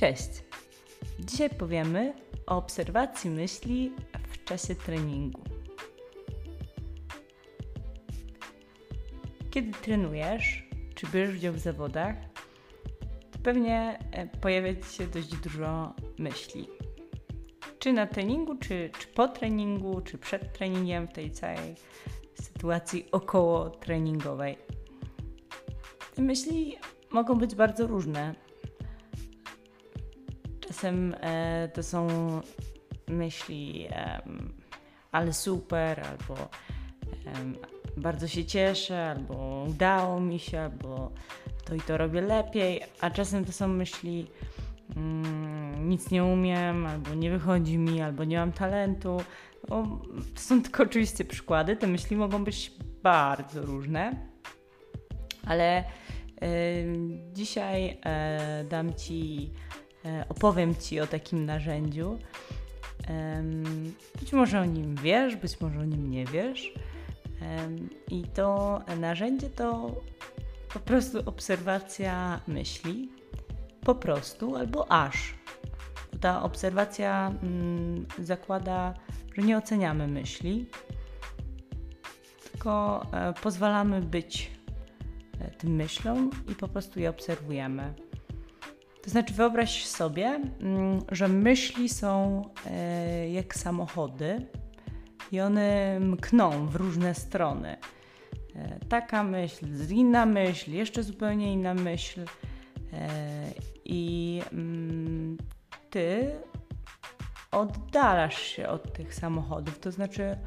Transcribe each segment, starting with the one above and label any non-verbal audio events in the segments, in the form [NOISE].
Cześć! Dzisiaj powiemy o obserwacji myśli w czasie treningu. Kiedy trenujesz, czy bierzesz udział w zawodach, to pewnie e, pojawia Ci się dość dużo myśli. Czy na treningu, czy, czy po treningu, czy przed treningiem, w tej całej sytuacji około treningowej. Te myśli mogą być bardzo różne Czasem e, to są myśli, ale super, albo bardzo się cieszę, albo udało mi się, albo to i to robię lepiej, a czasem to są myśli, mm, nic nie umiem, albo nie wychodzi mi, albo nie mam talentu. to są tylko oczywiście przykłady, te myśli mogą być bardzo różne, ale dzisiaj e, dam Ci opowiem Ci o takim narzędziu. Być może o nim wiesz, być może o nim nie wiesz. I to narzędzie to po prostu obserwacja myśli, po prostu albo aż. Ta obserwacja mm, zakłada, że nie oceniamy myśli, tylko e, pozwalamy być e, tym myślom i po prostu je obserwujemy. To znaczy, wyobraź sobie, mm, że myśli są e, jak samochody i one mkną w różne strony. E, taka myśl, inna myśl, jeszcze zupełnie inna myśl. E, I mm, ty oddalasz się od tych samochodów. To znaczy,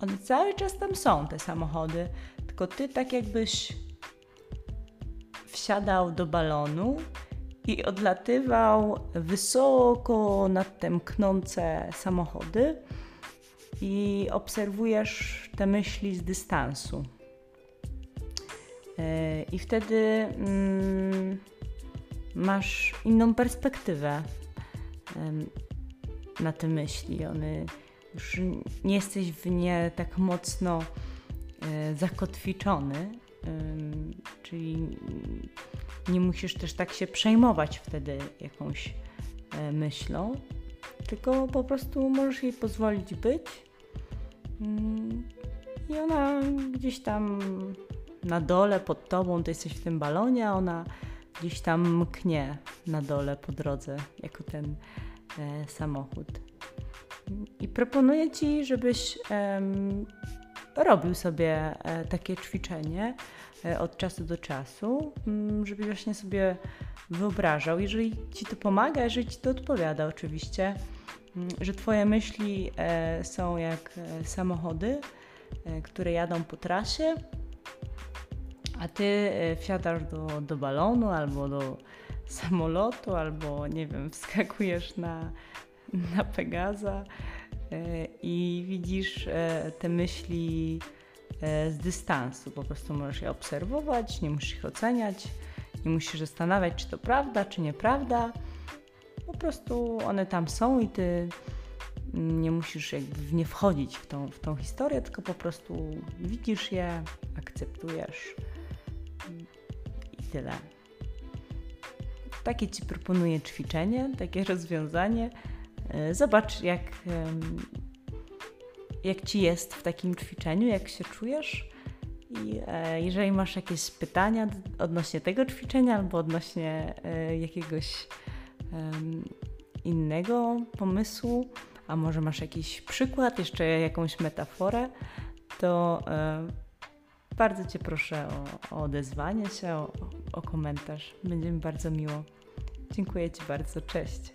one cały czas tam są, te samochody, tylko ty tak jakbyś wsiadał do balonu i odlatywał wysoko nad te mknące samochody i obserwujesz te myśli z dystansu. E, I wtedy mm, masz inną perspektywę na te myśli. One już nie jesteś w nie tak mocno e, zakotwiczony, czyli nie musisz też tak się przejmować wtedy jakąś e, myślą, tylko po prostu możesz jej pozwolić być. Mm, I ona gdzieś tam na dole pod tobą, ty jesteś w tym balonie, a ona gdzieś tam mknie na dole po drodze, jako ten e, samochód. I proponuję ci, żebyś robił sobie e, takie ćwiczenie e, od czasu do czasu, mm, żebyś właśnie sobie wyobrażał, jeżeli ci to pomaga, jeżeli ci to odpowiada oczywiście, mm, że twoje myśli e, są jak samochody, które jadą po trasie, a ty wsiadasz do, do balonu albo do samolotu, albo nie wiem, wskakujesz na, na Pegaza i widzisz e, te myśli e, z dystansu. Po prostu możesz je obserwować, nie musisz ich oceniać, nie musisz zastanawiać, czy to prawda, czy nieprawda. Po prostu one tam są i ty nie musisz jakby nie wchodzić w tą, w tą historię, tylko po prostu widzisz je, akceptujesz i tyle. Takie Ci proponuję ćwiczenie, takie [LAUGHS] rozwiązanie. E, zobacz, jak, jak ci jest w takim ćwiczeniu, jak się czujesz. I e, jeżeli masz jakieś pytania odnośnie tego ćwiczenia albo odnośnie e, jakiegoś innego pomysłu, a może masz jakiś przykład, jeszcze jakąś metaforę, to bardzo Cię proszę o, o odezwanie się, o, o komentarz. Będzie mi bardzo miło. Dziękuję Ci bardzo. Cześć.